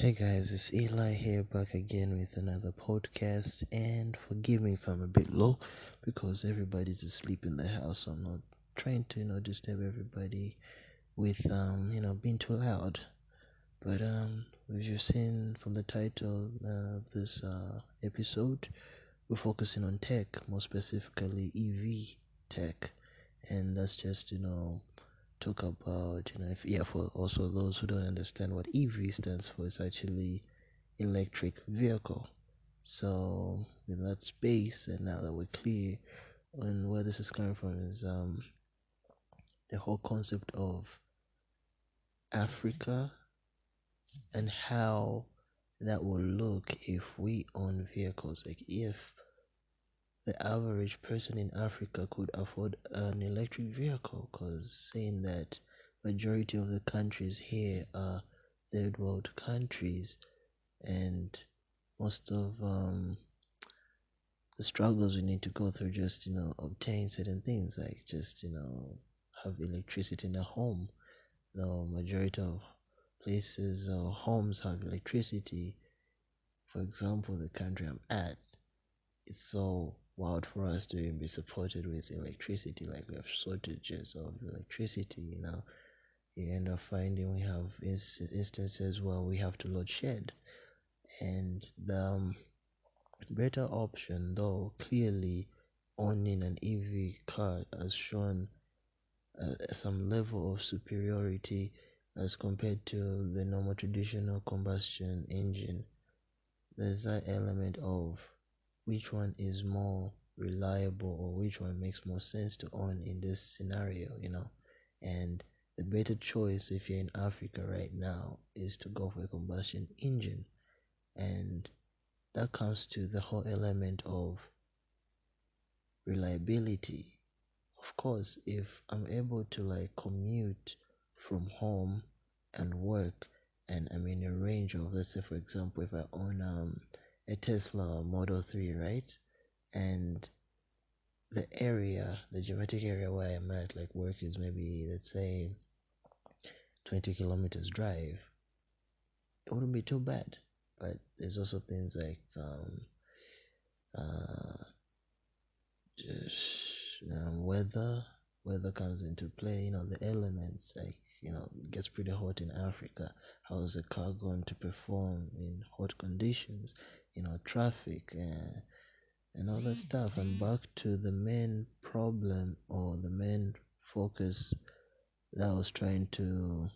Hey guys, it's Eli here back again with another podcast. And forgive me if I'm a bit low because everybody's asleep in the house. I'm not trying to, you know, disturb everybody with, um, you know, being too loud. But um, as you've seen from the title of this uh, episode, we're focusing on tech, more specifically EV tech, and that's just, you know, talk about you know if yeah for also those who don't understand what EV stands for it's actually electric vehicle. So in that space and now that we're clear on where this is coming from is um the whole concept of Africa and how that will look if we own vehicles. Like if the average person in Africa could afford an electric vehicle because saying that majority of the countries here are third world countries and most of um, the struggles we need to go through just you know obtain certain things like just you know have electricity in a home. The majority of places or homes have electricity. For example the country i'm at it's so wild for us to be supported with electricity. Like we have shortages of electricity, you know. You end up finding we have instances where we have to load shed, and the um, better option, though, clearly owning an EV car has shown uh, some level of superiority as compared to the normal traditional combustion engine. There's that element of which one is more reliable or which one makes more sense to own in this scenario, you know. And the better choice if you're in Africa right now is to go for a combustion engine. And that comes to the whole element of reliability. Of course, if I'm able to like commute from home and work and I'm in a range of let's say for example if I own um a Tesla Model 3, right? And the area, the geometric area where I'm at, like work is maybe, let's say, 20 kilometers drive. It wouldn't be too bad. But there's also things like um, uh, just um, weather. Weather comes into play. You know the elements like you know it gets pretty hot in Africa. How is the car going to perform in hot conditions? You know traffic uh, and all that stuff. And back to the main problem or the main focus that I was trying to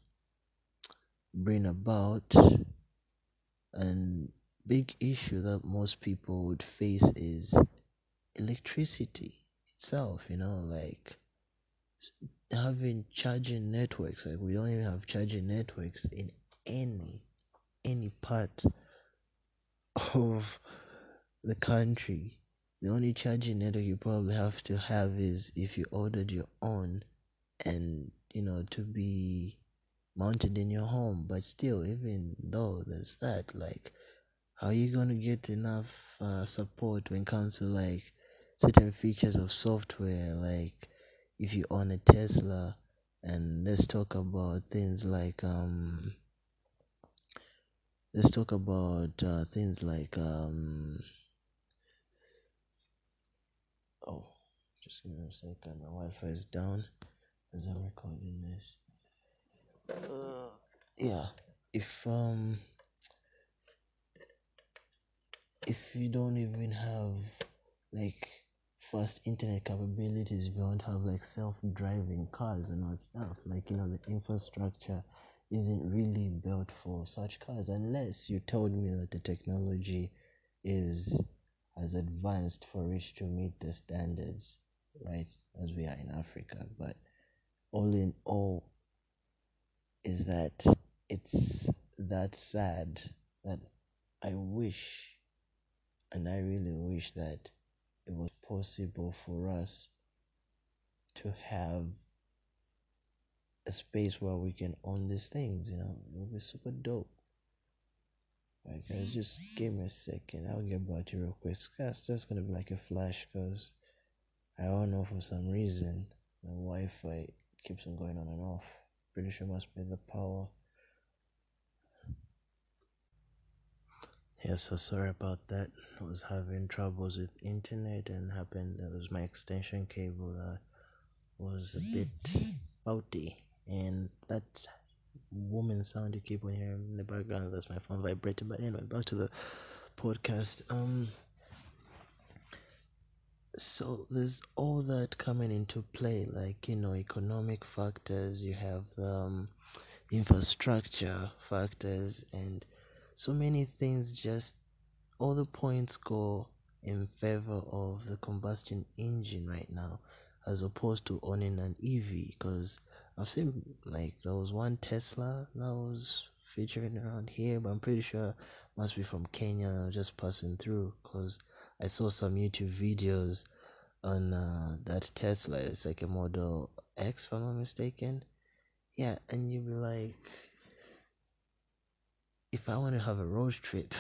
bring about and big issue that most people would face is electricity itself you know like having charging networks. Like we don't even have charging networks in any any part of the country, the only charging network you probably have to have is if you ordered your own and you know to be mounted in your home. But still, even though there's that, like, how are you gonna get enough uh, support when it comes to like certain features of software? Like, if you own a Tesla, and let's talk about things like um let's talk about uh, things like um oh just give me a second. My wi-fi is down. As i'm recording this? Uh, yeah. If um if you don't even have like fast internet capabilities you don't have like self-driving cars and all stuff like you know the infrastructure isn't really built for such cars unless you told me that the technology is as advanced for it to meet the standards, right, as we are in Africa. But all in all, is that it's that sad that I wish, and I really wish that it was possible for us to have a space where we can own these things, you know, it would be super dope. Alright guys, just give me a second. I'll get back to you real quick. It's just gonna be like a flash because I don't know for some reason my Wi-Fi keeps on going on and off. Pretty sure must be the power. Yeah, so sorry about that. I was having troubles with internet and happened it was my extension cable that was a bit mm-hmm. faulty and that woman sound you keep on hearing in the background that's my phone vibrating. But anyway back to the podcast. Um so there's all that coming into play like you know economic factors you have the um, infrastructure factors and so many things just all the points go in favor of the combustion engine right now as opposed to owning an EV because I've seen like there was one Tesla that was featuring around here but I'm pretty sure must be from Kenya just passing through because I saw some YouTube videos on uh, that Tesla. It's like a model X if I'm not mistaken. Yeah and you'd be like if I want to have a road trip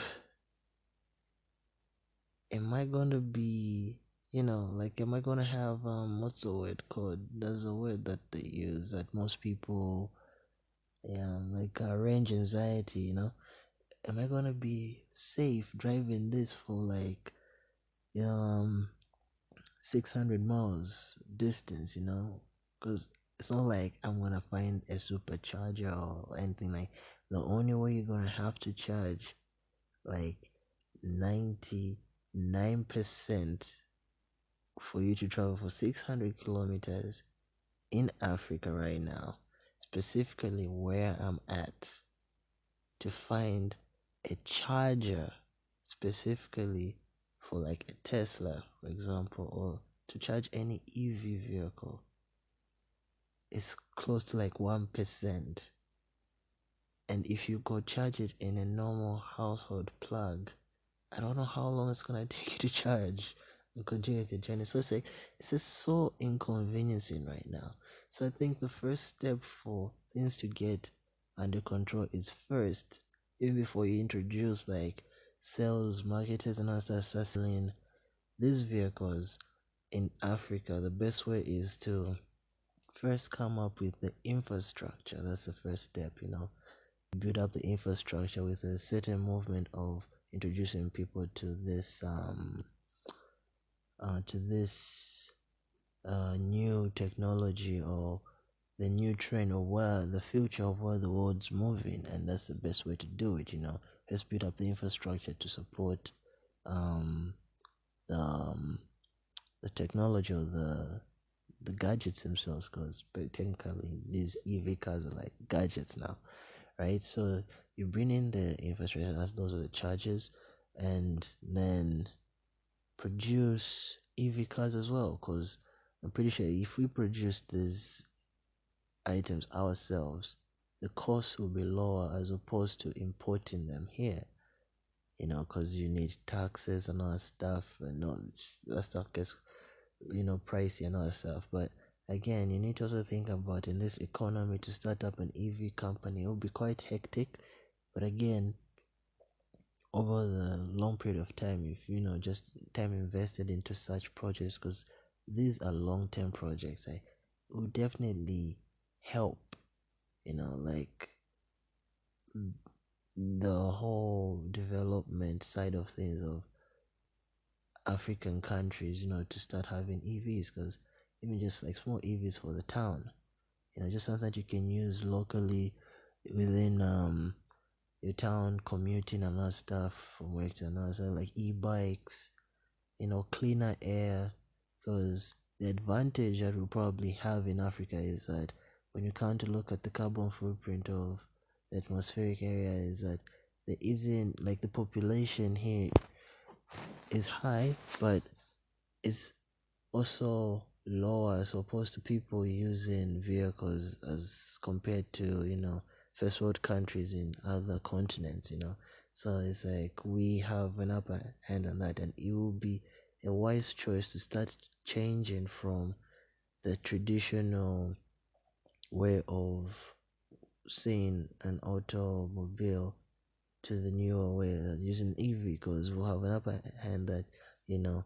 am I gonna be you know like am I gonna have um what's the word called? There's a word that they use that most people yeah like uh, range anxiety you know? Am I gonna be safe driving this for like um 600 miles distance you know? Because it's not like I'm gonna find a supercharger or anything like the only way you're gonna have to charge like 90 9% for you to travel for 600 kilometers in Africa right now, specifically where I'm at, to find a charger specifically for like a Tesla, for example, or to charge any EV vehicle is close to like 1%. And if you go charge it in a normal household plug, I don't know how long it's gonna take you to charge continue your journey. So it's like it's just so inconveniencing right now. So I think the first step for things to get under control is first, even before you introduce like sales, marketers and others start selling these vehicles in Africa, the best way is to first come up with the infrastructure. That's the first step, you know. Build up the infrastructure with a certain movement of introducing people to this um, uh, to this uh, new technology or the new trend or where the future of where the world's moving and that's the best way to do it you know. Let's build up the infrastructure to support um, the um, the technology or the the gadgets themselves because technically these EV cars are like gadgets now right? So you bring in the infrastructure as those are the charges and then produce EV cars as well because I'm pretty sure if we produce these items ourselves the cost will be lower as opposed to importing them here you know because you need taxes and all that stuff and all that stuff gets you know pricey and all that stuff. But again you need to also think about in this economy to start up an ev company it will be quite hectic. But again over the long period of time if you know just time invested into such projects because these are long-term projects i would definitely help you know like the whole development side of things of african countries you know to start having evs because even just like small evs for the town you know just something that you can use locally within um your town commuting and other stuff from work to another like e-bikes you know cleaner air. Because the advantage that we probably have in africa is that when you come to look at the carbon footprint of the atmospheric area is that there isn't like the population here is high but it's also lower as opposed to people using vehicles as compared to you know first world countries in other continents, you know. So it's like we have an upper hand on that, and it will be a wise choice to start changing from the traditional way of seeing an automobile to the newer way of using EV because we'll have an upper hand that you know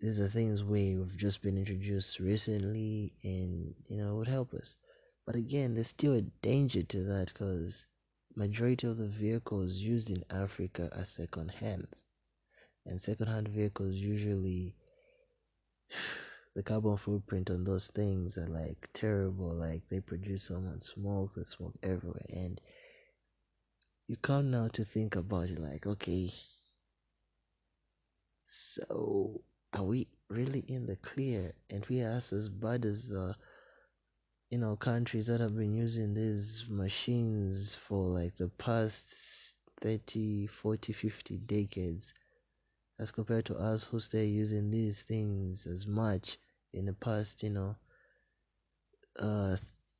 these are things we've just been introduced recently and you know would help us but again, there's still a danger to that because majority of the vehicles used in Africa are second hands. And second hand vehicles usually the carbon footprint on those things are like terrible. Like they produce so much smoke, the smoke everywhere. And you come now to think about it like, okay, so are we really in the clear? And we are as bad as the you know countries that have been using these machines for like the past 30 40 50 decades as compared to us who stay using these things as much in the past you know uh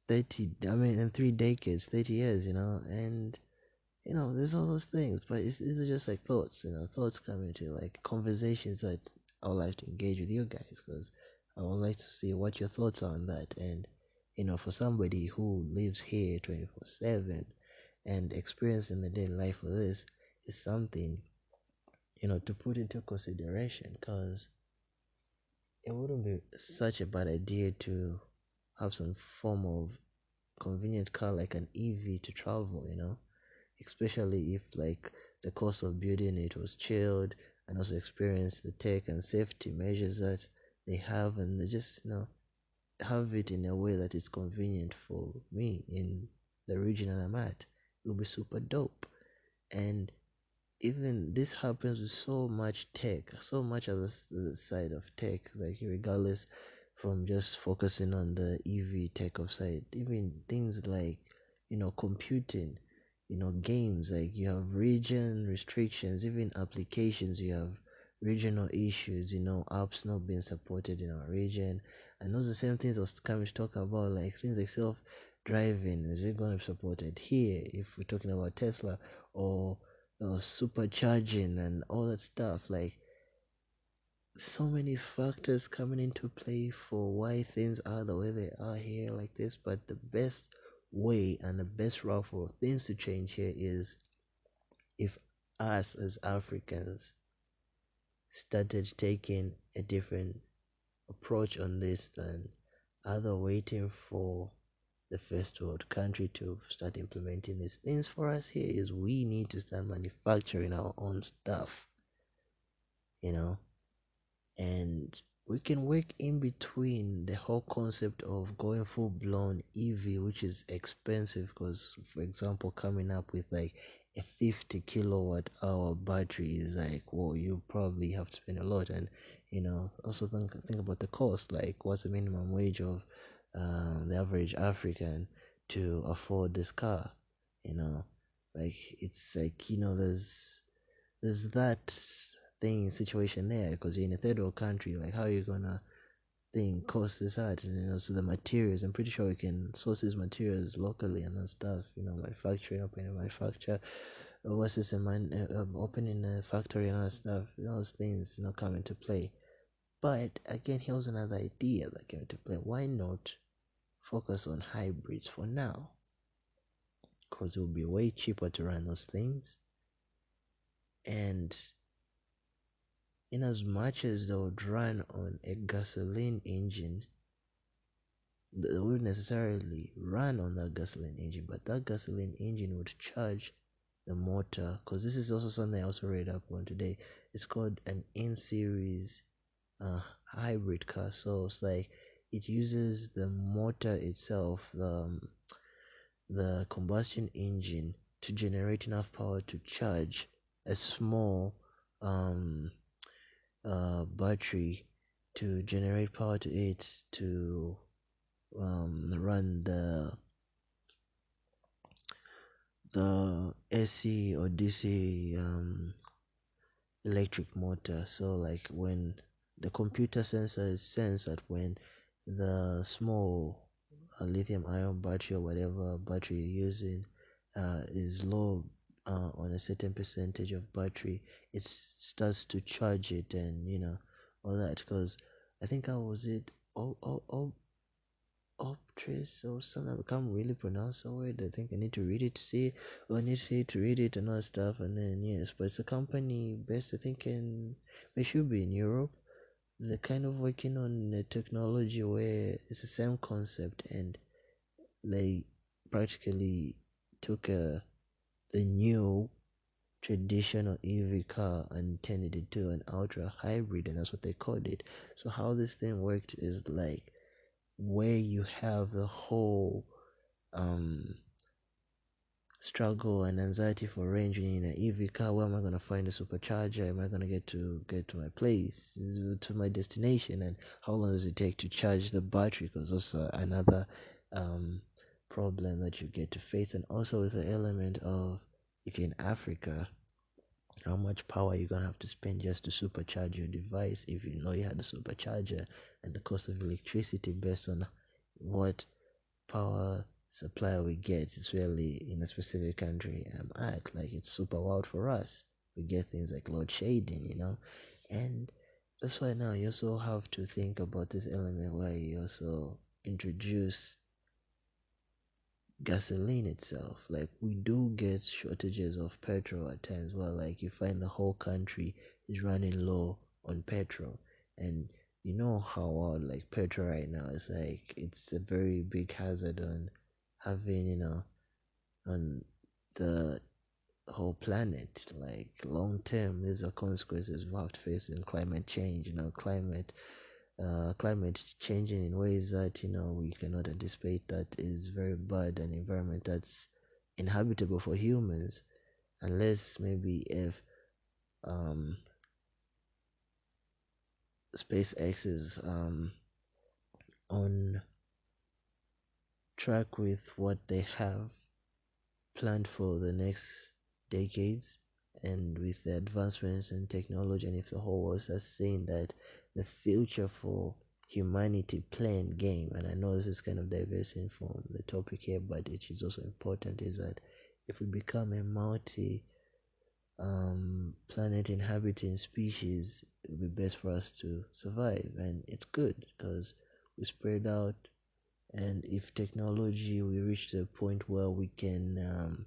30 i mean in three decades 30 years you know and you know there's all those things but it's, it's just like thoughts you know thoughts coming to like conversations that i would like to engage with you guys because i would like to see what your thoughts are on that and you know, for somebody who lives here 24 7 and experiencing the daily life of this is something, you know, to put into consideration because it wouldn't be such a bad idea to have some form of convenient car like an EV to travel, you know, especially if like the cost of building it was chilled and also experience the tech and safety measures that they have and they just you know have it in a way that is convenient for me in the region that I'm at. It will be super dope. And even this happens with so much tech, so much other uh, side of tech, like regardless from just focusing on the EV tech of side, even things like, you know, computing, you know, games, like you have region restrictions, even applications, you have regional issues, you know, apps not being supported in our region, and those the same things I was coming talk about, like things like self driving. Is it going to be supported here if we're talking about Tesla or, or supercharging and all that stuff? Like, so many factors coming into play for why things are the way they are here, like this. But the best way and the best route for things to change here is if us as Africans started taking a different approach on this than other waiting for the first world country to start implementing these things for us here is we need to start manufacturing our own stuff you know? And we can work in between the whole concept of going full blown EV, which is expensive because, for example, coming up with like a 50 kilowatt hour battery is like, well, you probably have to spend a lot. And you know also think think about the cost. Like what's the minimum wage of um, the average african to afford this car? You know like it's like you know there's there's that thing situation there. Because you're in a third world country like how are you gonna think cost and you know so the materials i'm pretty sure we can source these materials locally and stuff you know manufacturing opening a manufacture versus a man uh, um, opening a factory and all that stuff those things you know come into play but again, here was another idea that came into play. Why not focus on hybrids for now? Because it will be way cheaper to run those things. And in as much as they would run on a gasoline engine, they wouldn't necessarily run on that gasoline engine, but that gasoline engine would charge the motor. Because this is also something I also read up on today. It's called an in series a hybrid car so it's like it uses the motor itself the um, the combustion engine to generate enough power to charge a small um, uh, battery to generate power to it to um, run the the AC or DC um, electric motor. So like when the computer sensors sense that when the small uh, lithium ion battery or whatever battery you're using uh, is low uh, on a certain percentage of battery, it starts to charge it and you know all that. Because I think I was it oh oh oh Optrace or something. I can't really pronounce the word. I think I need to read it to see. Or I need to see to read it and all that stuff. And then yes, but it's a company based I think in it should be in Europe they're kind of working on a technology where it's the same concept and they practically took a the new traditional EV car and turned it into an ultra hybrid, and that's what they called it. So how this thing worked is like where you have the whole um struggle and anxiety for ranging in an EV car. Where am I going to find a supercharger? Am I going to get to get to my place, to my destination? And how long does it take to charge the battery? Because also another um, problem that you get to face. And also with the element of if you're in Africa, how much power you're gonna have to spend just to supercharge your device if you know you had a supercharger and the cost of electricity based on what power supply we get is really in a specific country um, I'm at. Like it's super wild for us. We get things like load shedding, you know, and that's why now you also have to think about this element where you also introduce gasoline itself. Like we do get shortages of petrol at times where like you find the whole country is running low on petrol. And you know how like petrol right now is like it's a very big hazard on having you know on the whole planet. Like long term these are consequences we have to face in climate change. You know climate uh, climate changing in ways that you know we cannot anticipate that is very bad an environment that's inhabitable for humans unless maybe if um, SpaceX is um, on track with what they have planned for the next decades and with the advancements in technology and if the whole world is saying that the future for humanity playing game and i know this is kind of diverting from the topic here but it is also important is that if we become a multi um, planet inhabiting species it would be best for us to survive and it's good because we spread out and if technology we reach the point where we can um,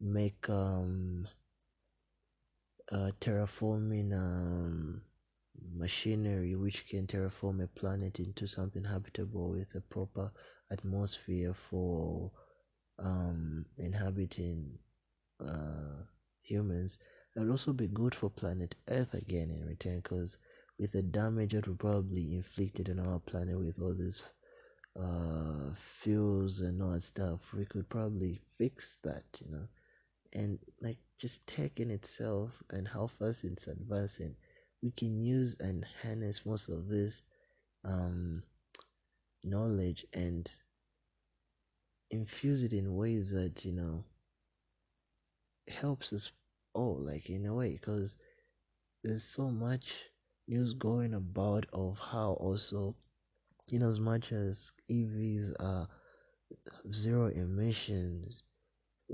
make um, uh, terraforming um, machinery which can terraform a planet into something habitable with a proper atmosphere for um, inhabiting uh, humans it would also be good for planet earth again in return because with the damage that we probably inflicted on our planet with all this uh, fuels and all that stuff, we could probably fix that, you know. And like just tech in itself and how fast it's advancing, we can use and harness most of this um, knowledge and infuse it in ways that you know helps us all, like in a way, because there's so much news going about of how also in as much as EVs are zero emissions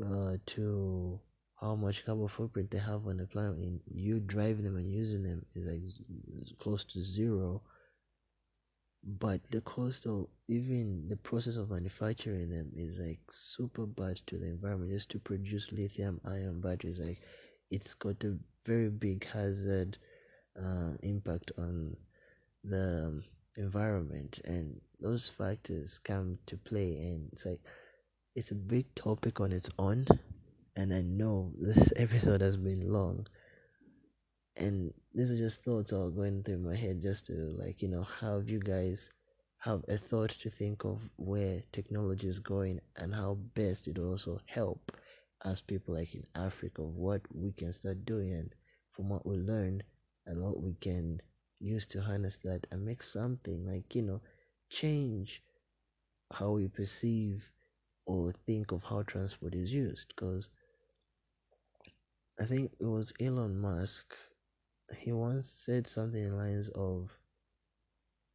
uh, to how much carbon footprint they have on the planet and you driving them and using them is like close to zero. But the cost of even the process of manufacturing them is like super bad to the environment. Just to produce lithium ion batteries like it's got a very big hazard uh, impact on the environment. And those factors come to play and it's like it's a big topic on its own and i know this episode has been long. And these are just thoughts all going through my head just to like you know have you guys have a thought to think of where technology is going and how best it will also help as people like in africa what we can start doing and from what we learned and what we can use to harness that and make something like you know change how we perceive or think of how transport is used. Because I think it was Elon Musk he once said something in lines of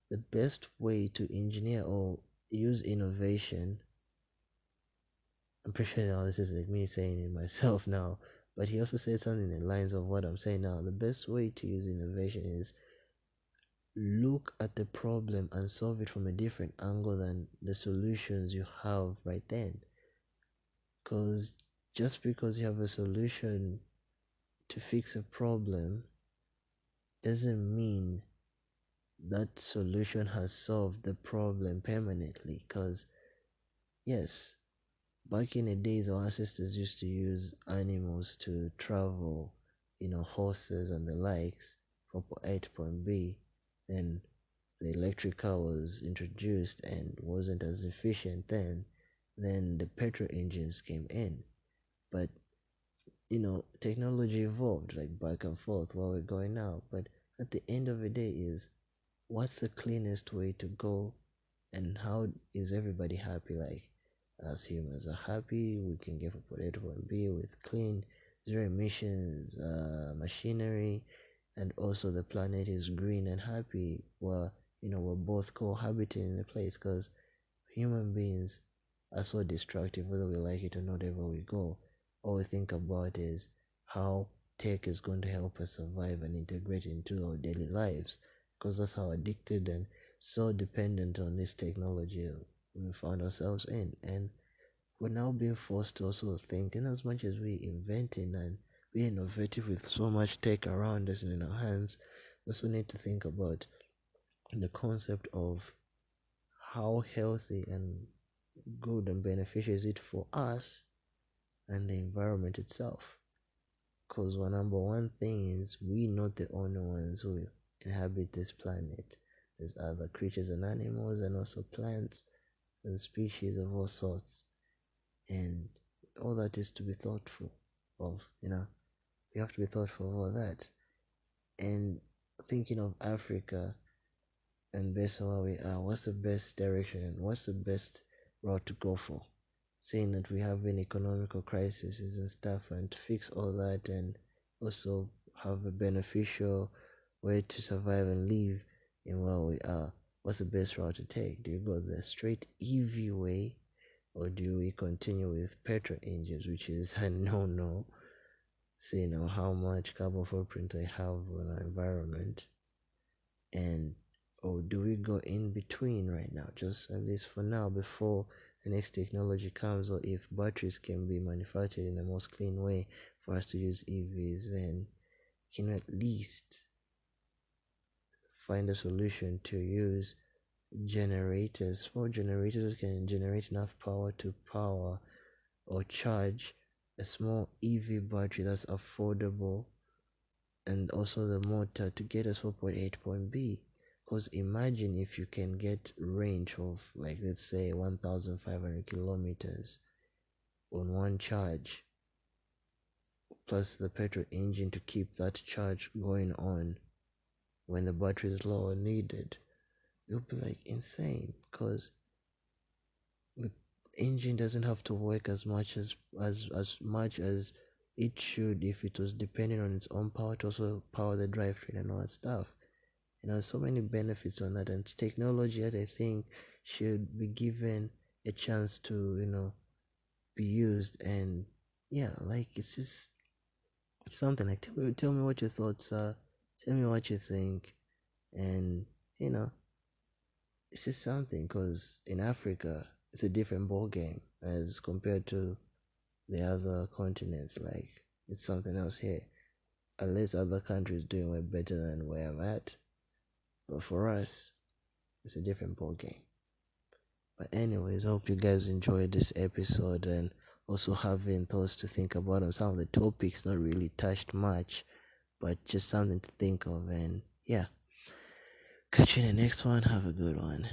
the best way to engineer or use innovation I'm pretty sure now this is like me saying it myself now but he also said something in lines of what I'm saying now the best way to use innovation is look at the problem and solve it from a different angle than the solutions you have right then. Because just because you have a solution to fix a problem doesn't mean that solution has solved the problem permanently. Because, yes, back in the days our ancestors used to use animals to travel you know horses and the likes from point a to point b then the electric car was introduced and wasn't as efficient then then the petrol engines came in but you know technology evolved like back and forth while we're going now but at the end of the day is what's the cleanest way to go? And how is everybody happy? Like as humans are happy we can get from point a to point b with clean zero emissions uh, machinery and also the planet is green and happy. Well you know we're both cohabiting in the place because human beings are so destructive whether we like it or not wherever we go all we think about is how tech is going to help us survive and integrate into our daily lives because that's how addicted and so dependent on this technology we found ourselves in. And we're now being forced to also think in as much as we inventing and be innovative with so much tech around us and in our hands we also need to think about the concept of how healthy and good and beneficial is it for us and the environment itself. Because one number one thing is we not the only ones who inhabit this planet. There's other creatures and animals and also plants and species of all sorts. And all that is to be thoughtful of, you know. We have to be thoughtful of all that. And thinking of Africa and based on where we are, what's the best direction and what's the best route to go for? Saying that we have an economical crisis and stuff and to fix all that and also have a beneficial way to survive and live in where we are what's the best route to take? Do you go the straight ev way or do we continue with petrol engines which is a no no seeing now how much carbon footprint they have on our environment and or do we go in between right now? Just at least for now before the next technology comes or if batteries can be manufactured in the most clean way for us to use EVs then can at least find a solution to use generators. Small generators can generate enough power to power or charge a small EV battery that's affordable and also the motor to get us from point A to point B because imagine if you can get range of like let's say 1500 kilometers on one charge plus the petrol engine to keep that charge going on when the battery is low or needed you'll be like insane. Because the engine doesn't have to work as much as as as much as it should if it was depending on its own power to also power the drivetrain and all that stuff you know so many benefits on that. And technology that i think should be given a chance to you know be used. And yeah like it's just something. Like tell me tell me what your thoughts are. Tell me what you think. And you know it's just something because in africa it's a different ball game as compared to the other continents. Like it's something else here. Unless other countries doing way better than where i'm at but for us, it's a different ball game. But anyways, I hope you guys enjoyed this episode and also having thoughts to think about on some of the topics not really touched much, but just something to think of and yeah. Catch you in the next one. Have a good one.